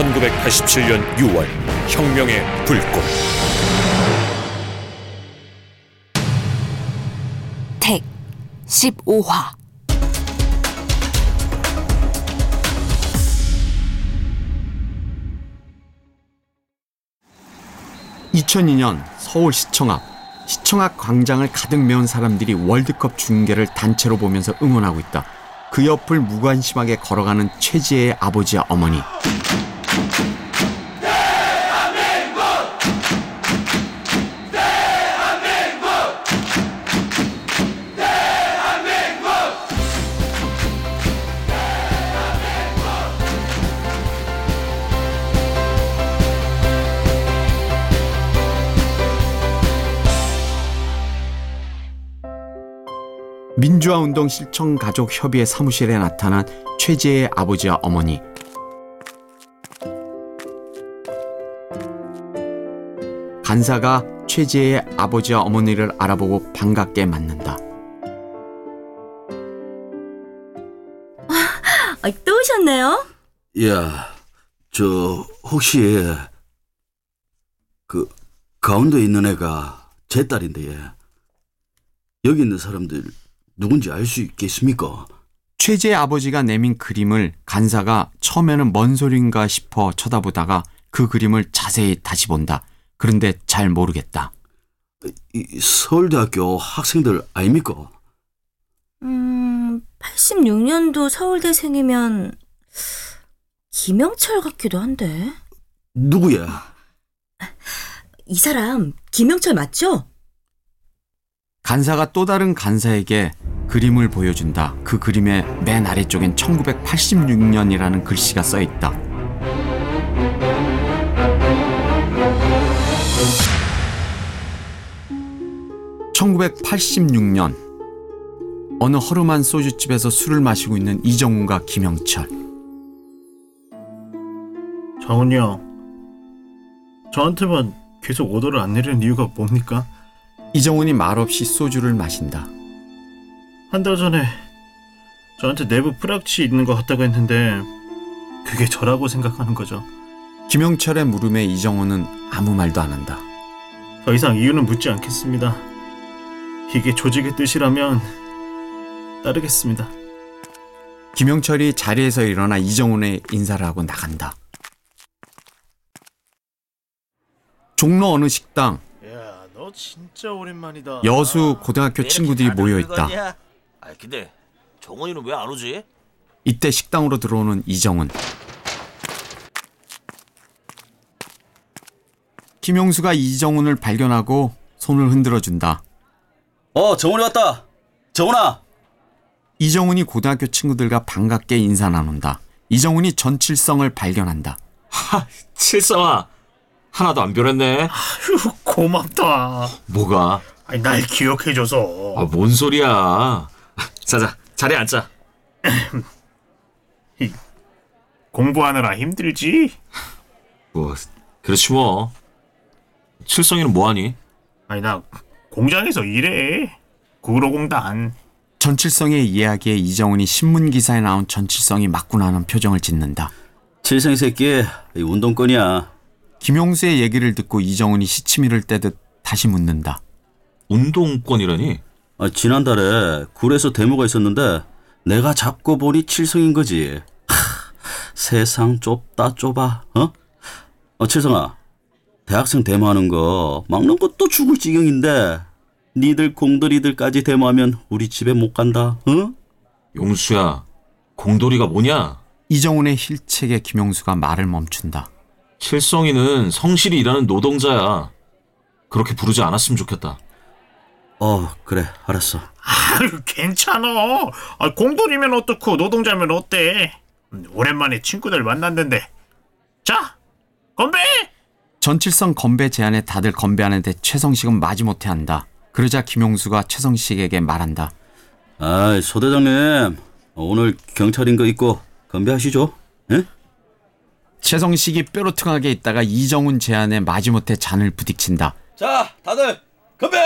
1987년 6월 혁명의 불꽃 택 15화 2002년 서울 시청 앞 시청 앞 광장을 가득 메운 사람들이 월드컵 중계를 단체로 보면서 응원하고 있다. 그 옆을 무관심하게 걸어가는 최지혜의 아버지와 어머니. 민주화운동 실천 가족 협의회 사무실에 나타난 최재의 아버지와 어머니. 간사가 최재의 아버지와 어머니를 알아보고 반갑게 맞는다. 아, 또 오셨네요? 야, 저 혹시 그 가운데 있는 애가 제 딸인데 얘. 여기 있는 사람들 누군지 알 수 있겠습니까? 최재의 아버지가 내민 그림을 간사가 처음에는 뭔 소린가 싶어 쳐다보다가 그 그림을 자세히 다시 본다. 그런데 잘 모르겠다. 이 서울대학교 학생들 아닙니까? 음, 86년도 서울대생이면 김영철 같기도 한데. 누구야? 이 사람 김영철 맞죠? 간사가 또 다른 간사에게 그림을 보여준다. 그 그림의 맨 아래쪽엔 1986년이라는 글씨가 써 있다. (1986년) 어느 허름한 소주집에서 술을 마시고 있는 이정훈과 김영철 정훈이 형, 저한테만 계속 오더를 안 내리는 이유가 뭡니까? 이정훈이 말없이 소주를 마신다 한 달 전에 저한테 내부 프락치 있는 것 같다고 했는데 그게 저라고 생각하는 거죠. 김영철의 물음에 이정훈은 아무 말도 안 한다 더 이상 이유는 묻지 않겠습니다. 이게 조직의 뜻이라면 따르겠습니다. 김영철이 자리에서 일어나 이정훈의 인사를 하고 나간다. 종로 어느 식당 야, 너 진짜 오랜만이다. 여수 고등학교 친구들이 모여 있다. 아 근데 정원이는 왜 안 오지? 이때 식당으로 들어오는 이정훈. 김용수가 이정훈을 발견하고 손을 흔들어 준다. 어, 정훈이 왔다. 정훈아. 이정훈이 고등학교 친구들과 반갑게 인사 나눈다. 이정훈이 전칠성을 발견한다. 하 칠성아 하나도 안 변했네. 휴, 고맙다. 뭐가? 아니, 날 기억해줘서. 아 뭔 소리야? 자자 자리에 앉자. 공부하느라 힘들지? 뭐 그렇지 뭐. 칠성이는 뭐하니? 아니, 나 공장에서 일해. 구로공단. 전칠성의 이야기에 이정훈이 신문 기사에 나온 전칠성이 맞구나는 표정을 짓는다. 칠성 새끼, 이 운동권이야. 김용수의 얘기를 듣고 이정훈이 시치미를 떼듯 다시 묻는다. 운동권이라니? 아, 지난달에 굴에서 데모가 있었는데 내가 잡고 보니 칠성인 거지. 하, 세상 좁다 좁아. 어? 어, 칠성아. 대학생 데모하는 거 막는 것도 죽을 지경인데 니들 공들이들까지 데모하면 우리 집에 못 간다. 어? 용수야 공돌이가 뭐냐? 이정훈의 힐책에 김용수가 말을 멈춘다. 칠성이는 성실히 일하는 노동자야. 그렇게 부르지 않았으면 좋겠다. 어, 그래. 알았어. 아유, 괜찮아. 아, 공돌이면 어떻고 노동자면 어때? 음, 오랜만에 친구들 만났는데. 자, 건배! 전칠성 건배 제안에 다들 건배하는데 최성식은 마지못해 한다. 그러자 김용수가 최성식에게 말한다. 아이, 소 대장님. 오늘 경찰인 거 있고 건배하시죠. 예? 최성식이 뾰루퉁하게 있다가 이정훈 제안에 마지못해 잔을 부딪힌다. 자, 다들 건배!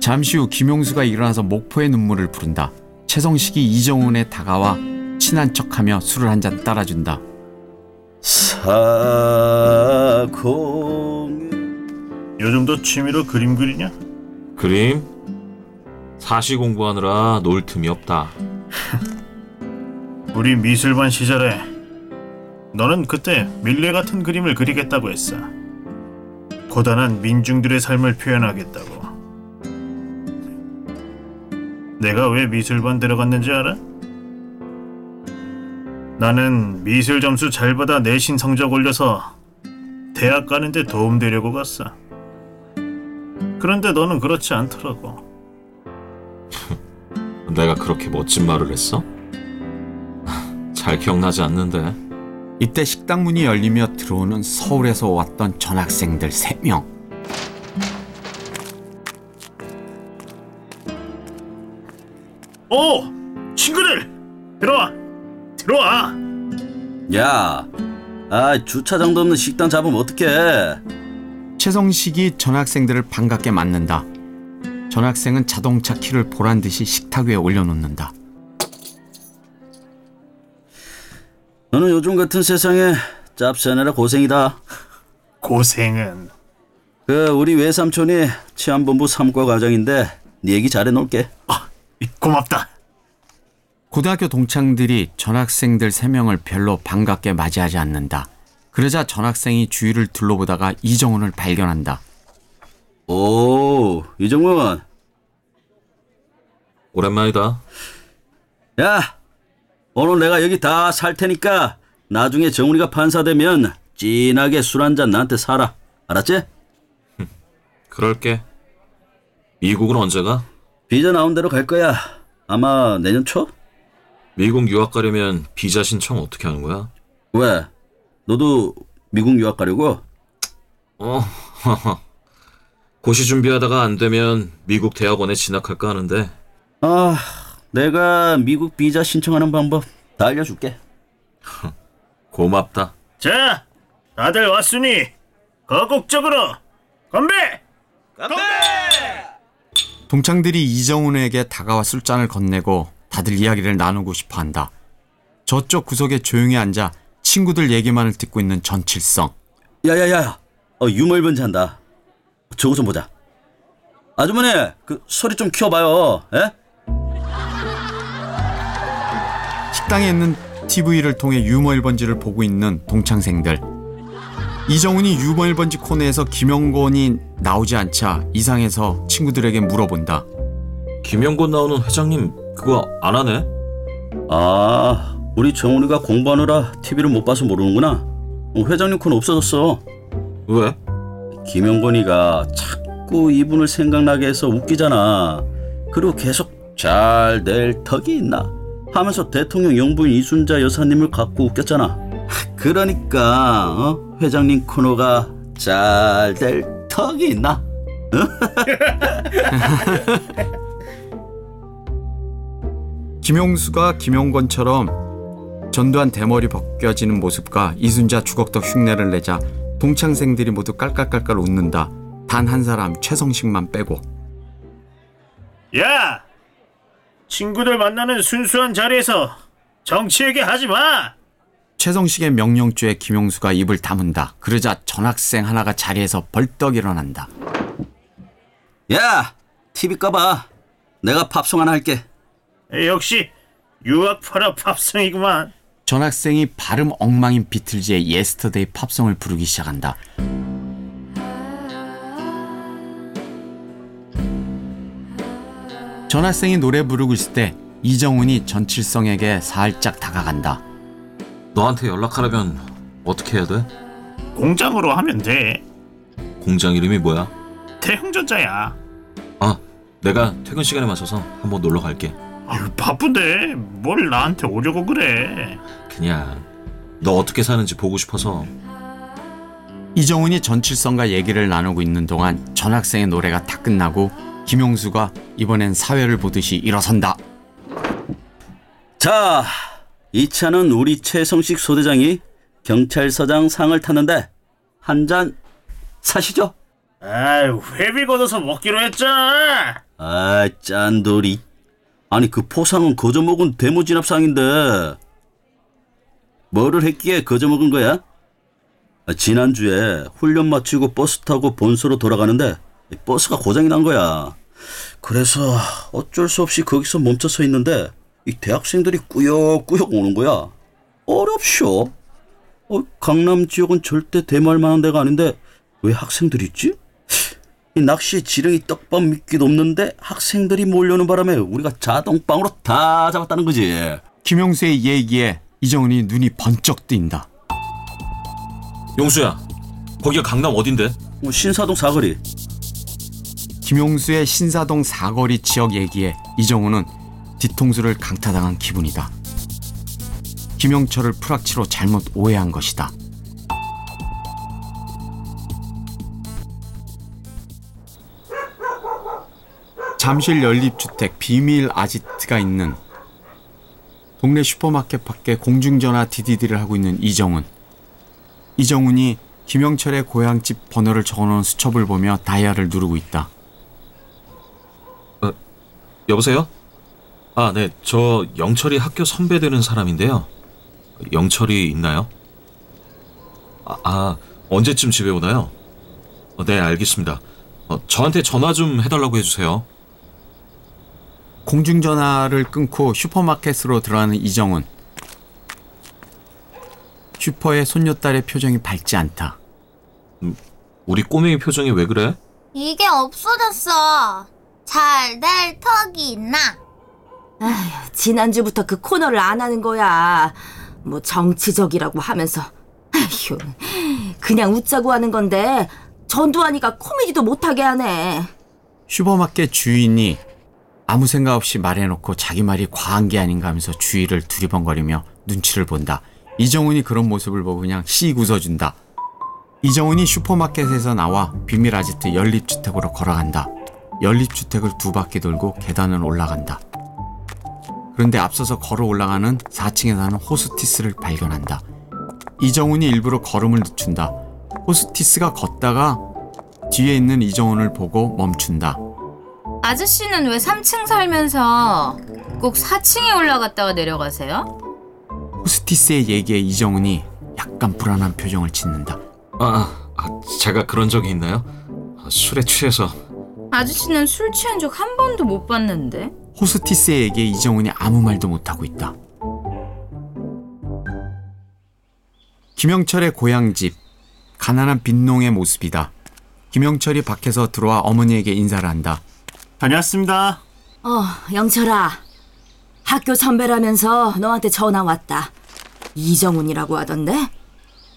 잠시 후 김용수가 일어나서 목포의 눈물을 부른다. 최성식이 이정훈에 다가와 친한 척하며 술을 한 잔 따라준다. 사공 요즘도 취미로 그림 그리냐? 그림? 사시 공부하느라 놀 틈이 없다. 우리 미술반 시절에 너는 그때 밀레 같은 그림을 그리겠다고 했어. 고단한 민중들의 삶을 표현하겠다고. 내가 왜 미술반 들어갔는지 알아? 나는 미술 점수 잘 받아 내신 성적 올려서 대학 가는데 도움되려고 갔어. 그런데 너는 그렇지 않더라고. 내가 그렇게 멋진 말을 했어? 잘 기억나지 않는데. 이때 식당 문이 열리며 들어오는 서울에서 왔던 전학생들 세명 오! 친구들! 들어와! 들어와! 야, 아 주차장도 없는 식당 잡으면 어떡해? 최성식이 전학생들을 반갑게 맞는다. 전학생은 자동차 키를 보란 듯이 식탁 위에 올려놓는다. 너는 요즘 같은 세상에 짭새느라 고생이다. 고생은 그 우리 외삼촌이 치안본부 삼과 과장인데 네 얘기 잘해 놓을게. 아, 고맙다. 고등학교 동창들이 전학생들 세명을 별로 반갑게 맞이하지 않는다. 그러자 전학생이 주위를 둘러보다가 이정훈을 발견한다. 오, 이정문. 오랜만이다. 야, 오늘 내가 여기 다 살 테니까 나중에 정훈이가 판사 되면 진하게 술 한 잔 나한테 사라. 알았지? 그럴게. 미국은 언제 가? 비자 나온 대로 갈 거야. 아마 내년 초? 미국 유학 가려면 비자 신청 어떻게 하는 거야? 왜? 너도 미국 유학 가려고? 어, 고시 준비하다가 안 되면 미국 대학원에 진학할까 하는데 아, 내가 미국 비자 신청하는 방법 다 알려줄게. 고맙다. 자, 다들 왔으니 거국적으로 건배! 동창들이 이정훈에게 다가와 술잔을 건네고 다들 이야기를 나누고 싶어 한다. 저쪽 구석에 조용히 앉아 친구들 얘기만을 듣고 있는 전칠성. 야야야, 어, 유물번 잔다. 저거 좀 보자. 아주머니, 그 소리 좀 키워봐요. 에? 식당에 있는 TV를 통해 유머 1번지를 보고 있는 동창생들. 이정훈이 유머 1번지 코너에서 김영건이 나오지 않자 이상해서 친구들에게 물어본다. 김영곤 나오는 회장님 그거 안 하네? 아, 우리 정훈이가 공부하느라 TV를 못 봐서 모르는구나. 어, 회장님 콘 없어졌어. 왜? 김영건이가 자꾸 이분을 생각나게 해서 웃기잖아. 그리고 계속 잘될 턱이 있나 하면서 대통령 영부인 이순자 여사님을 갖고 웃겼잖아. 그러니까 어? 회장님 코너가 잘될 턱이 있나? 김용수가 김용건처럼 전두환 대머리 벗겨지는 모습과 이순자 주걱턱 흉내를 내자 동창생들이 모두 깔깔깔깔 웃는다. 단 한 사람 최성식만 빼고 야! 친구들 만나는 순수한 자리에서 정치 얘기 하지 마! 최성식의 명령주에 김용수가 입을 다문다. 그러자 전학생 하나가 자리에서 벌떡 일어난다. 야, TV 꺼봐. 내가 팝송 하나 할게. 역시 유학파라 팝송이구만. 전칠성이 발음 엉망인 비틀즈의 Yesterday 팝송을 부르기 시작한다. 전칠성이 노래 부르고 있을 때 이정훈이 전칠성에게 살짝 다가간다. 너한테 연락하려면 어떻게 해야 돼? 공장으로 하면 돼. 공장 이름이 뭐야? 대흥전자야. 아, 내가 퇴근 시간에 맞춰서 한번 놀러 갈게. 아유, 바쁜데 뭘 나한테 오려고 그래. 그냥 너 어떻게 사는지 보고 싶어서 이정훈이 전칠성과 얘기를 나누고 있는 동안 전 학생의 노래가 다 끝나고 김용수가 이번엔 사회를 보듯이 일어선다. 자, 이 차는 우리 최성식 소대장이 경찰서장 상을 탔는데 한 잔 사시죠? 아유, 회비 걷어서 먹기로 했잖아. 아, 짠돌이. 아니 그 포상은 거저 먹은 대모 진압상인데 뭐를 했기에 거저 먹은 거야? 아, 지난주에 훈련 마치고 버스 타고 본소로 돌아가는데 이 버스가 고장이 난 거야. 그래서 어쩔 수 없이 거기서 멈춰 서 있는데 이 대학생들이 꾸역꾸역 오는 거야. 어렵쇼. 어, 강남 지역은 절대 대마할 만한 데가 아닌데 왜 학생들이 있지? 이 낚시에 지렁이 떡밥 미끼도 없는데 학생들이 몰려오는 바람에 우리가 자동빵으로 다 잡았다는 거지. 김영수의 얘기에 이정훈이 눈이 번쩍 뜬다. 용수야, 거기가 강남 어딘데? 어, 신사동 사거리. 김용수의 신사동 사거리 지역 얘기에 이정우는 뒤통수를 강타당한 기분이다. 김영철을 프락치로 잘못 오해한 것이다. 잠실 연립주택 비밀 아지트가 있는 동네 슈퍼마켓 밖에 공중전화 디디디를 하고 있는 이정훈. 이정훈이 김영철의 고향집 번호를 적어놓은 수첩을 보며 다이얼을 누르고 있다. 여보세요? 아, 네. 저 영철이 학교 선배 되는 사람인데요. 영철이 있나요? 아, 아, 언제쯤 집에 오나요? 어, 네, 알겠습니다. 어, 저한테 전화 좀 해달라고 해주세요. 공중전화를 끊고 슈퍼마켓으로 들어가는 이정훈. 슈퍼의 손녀딸의 표정이 밝지 않다. 우리 꼬맹이 표정이 왜 그래? 이게 없어졌어. 잘 될 턱이 있나? 지난주부터 그 코너를 안 하는 거야. 뭐 정치적이라고 하면서. 아휴, 그냥 웃자고 하는 건데 전두환이가 코미디도 못하게 하네. 슈퍼마켓 주인이 아무 생각 없이 말해놓고 자기 말이 과한 게 아닌가 하면서 주위를 두리번거리며 눈치를 본다. 이정훈이 그런 모습을 보고 그냥 씩 웃어준다. 이정훈이 슈퍼마켓에서 나와 비밀 아지트 연립주택으로 걸어간다. 연립주택을 두 바퀴 돌고 계단을 올라간다. 그런데 앞서서 걸어 올라가는 4층에 사는 호스티스를 발견한다. 이정훈이 일부러 걸음을 늦춘다. 호스티스가 걷다가 뒤에 있는 이정훈을 보고 멈춘다. 아저씨는 왜 3층 살면서 꼭 4층에 올라갔다가 내려가세요? 호스티스의 얘기에 이정훈이 약간 불안한 표정을 짓는다. 아, 아, 제가 그런 적이 있나요? 아, 술에 취해서 아저씨는 술 취한 적 한 번도 못 봤는데. 호스티스의 얘기에 이정훈이 아무 말도 못하고 있다. 김영철의 고향집, 가난한 빈농의 모습이다. 김영철이 밖에서 들어와 어머니에게 인사를 한다. 다녀왔습니다. 어, 영철아. 학교 선배라면서 너한테 전화 왔다. 이정훈이라고 하던데?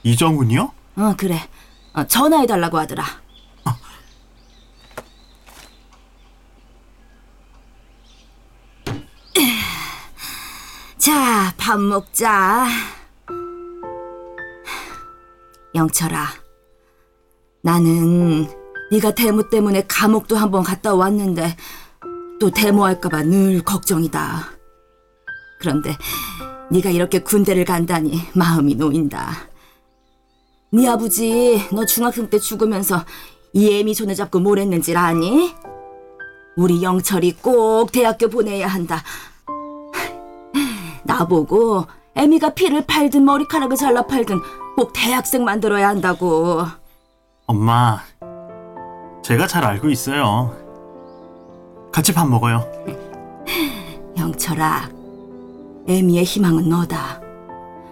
이정훈이요? 어, 그래. 어, 전화해달라고 하더라. 자, 밥 먹자. 영철아, 나는 네가 데모 때문에 감옥도 한번 갔다 왔는데 또 데모할까봐 늘 걱정이다. 그런데 네가 이렇게 군대를 간다니 마음이 놓인다. 네 아버지 너 중학생 때 죽으면서 이 애미 손을 잡고 뭘 했는지 아니? 우리 영철이 꼭 대학교 보내야 한다. 나보고 애미가 피를 팔든 머리카락을 잘라 팔든 꼭 대학생 만들어야 한다고. 엄마, 제가 잘 알고 있어요. 같이 밥 먹어요. 영철아, 애미의 희망은 너다.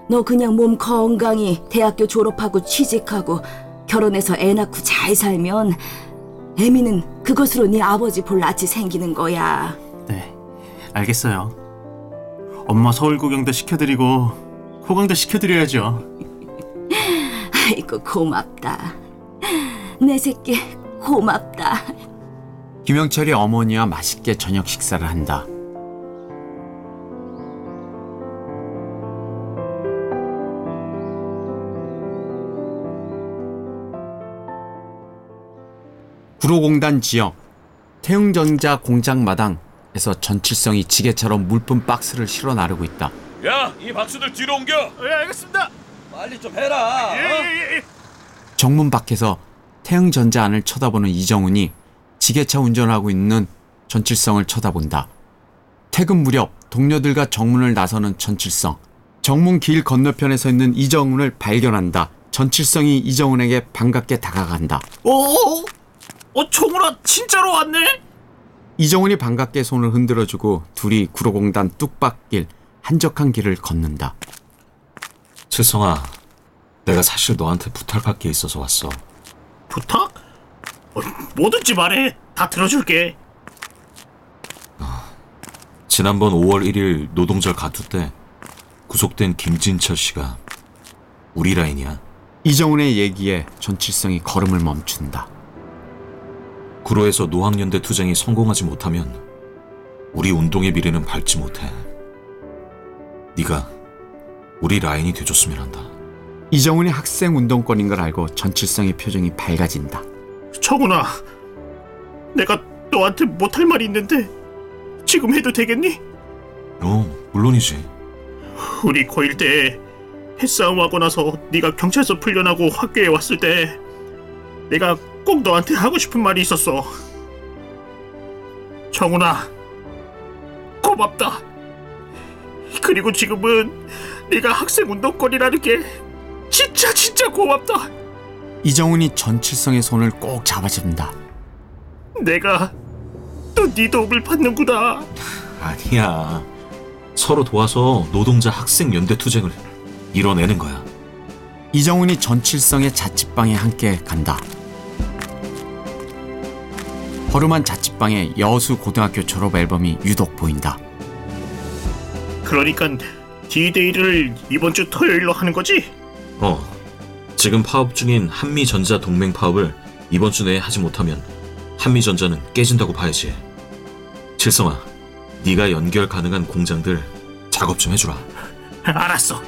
너 그냥 몸 건강히 대학교 졸업하고 취직하고 결혼해서 애 낳고 잘 살면 애미는 그것으로 네 아버지 볼 낯이 생기는 거야. 네, 알겠어요. 엄마 서울 구경도 시켜드리고 호강도 시켜드려야죠. 아이고 고맙다. 내 새끼 고맙다. 김영철이 어머니와 맛있게 저녁 식사를 한다. 구로공단 지역 태흥전자 공장 마당에서 전칠성이 지게처럼 물품 박스를 실어 나르고 있다. 야, 이 박수들 뒤로 옮겨. 예, 알겠습니다. 빨리 좀 해라. 예, 예, 예. 정문 밖에서 태흥전자 안을 쳐다보는 이정훈이 지게차 운전을 하고 있는 전칠성을 쳐다본다. 퇴근 무렵 동료들과 정문을 나서는 전칠성. 정문 길 건너편에 서 있는 이정훈을 발견한다. 전칠성이 이정훈에게 반갑게 다가간다. 어? 어, 청훈아 진짜로 왔네? 이정훈이 반갑게 손을 흔들어주고 둘이 구로공단 뚝박길 한적한 길을 걷는다. 칠성아, 내가 사실 너한테 부탁할 게 있어서 왔어. 부탁? 어, 뭐든지 말해. 다 들어줄게. 지난번 5월 1일 노동절 가투 때 구속된 김진철 씨가 우리 라인이야. 이정훈의 얘기에 전칠성이 걸음을 멈춘다. 구로에서 노학연대 투쟁이 성공하지 못하면 우리 운동의 미래는 밟지 못해. 네가 우리 라인이 돼줬으면 한다. 이정훈이 학생 운동권인 걸 알고 전칠성의 표정이 밝아진다. 청훈아, 내가 너한테 못할 말이 있는데 지금 해도 되겠니? 어, 물론이지. 우리 고1 때 패싸움하고 나서 네가 경찰서 풀려나고 학교에 왔을 때 내가 꼭 너한테 하고 싶은 말이 있었어. 청훈아, 고맙다. 그리고 지금은 네가 학생 운동권이라는 게 진짜 진짜 고맙다. 이정훈이 전칠성의 손을 꼭 잡아준다. 내가 또 네 도움을 받는구나. 아니야. 서로 도와서 노동자 학생 연대 투쟁을 이뤄내는 거야. 이정훈이 전칠성의 자취방에 함께 간다. 허름한 자취방에 여수 고등학교 졸업 앨범이 유독 보인다. 그러니까 D-Day를 이번 주 토요일로 하는 거지? 어. 지금 파업 중인 한미전자 동맹 파업을 이번 주 내에 하지 못하면 한미전자는 깨진다고 봐야지. 칠성아, 네가 연결 가능한 공장들 작업 좀 해주라. 알았어.